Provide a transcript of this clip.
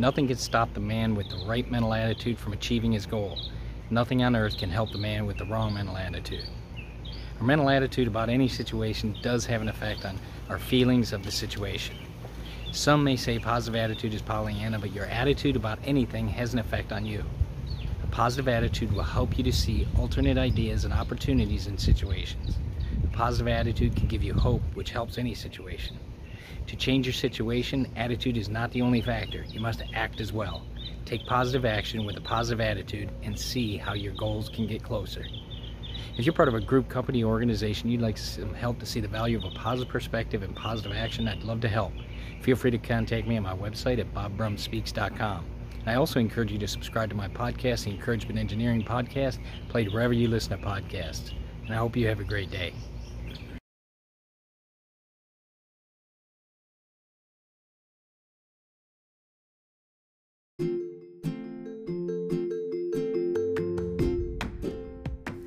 Nothing can stop the man with the right mental attitude from achieving his goal. Nothing on earth can help the man with the wrong mental attitude. Our mental attitude about any situation does have an effect on our feelings of the situation. Some may say positive attitude is Pollyanna, but your attitude about anything has an effect on you. A positive attitude will help you to see alternate ideas and opportunities in situations. A positive attitude can give you hope, which helps any situation. To change your situation, attitude is not the only factor. You must act as well. Take positive action with a positive attitude and see how your goals can get closer. If you're part of a group, company, or organization, you'd like some help to see the value of a positive perspective and positive action, I'd love to help. Feel free to contact me on my website at bobbrumspeaks.com. I also encourage you to subscribe to my podcast, the Encouragement Engineering Podcast, played wherever you listen to podcasts. And I hope you have a great day.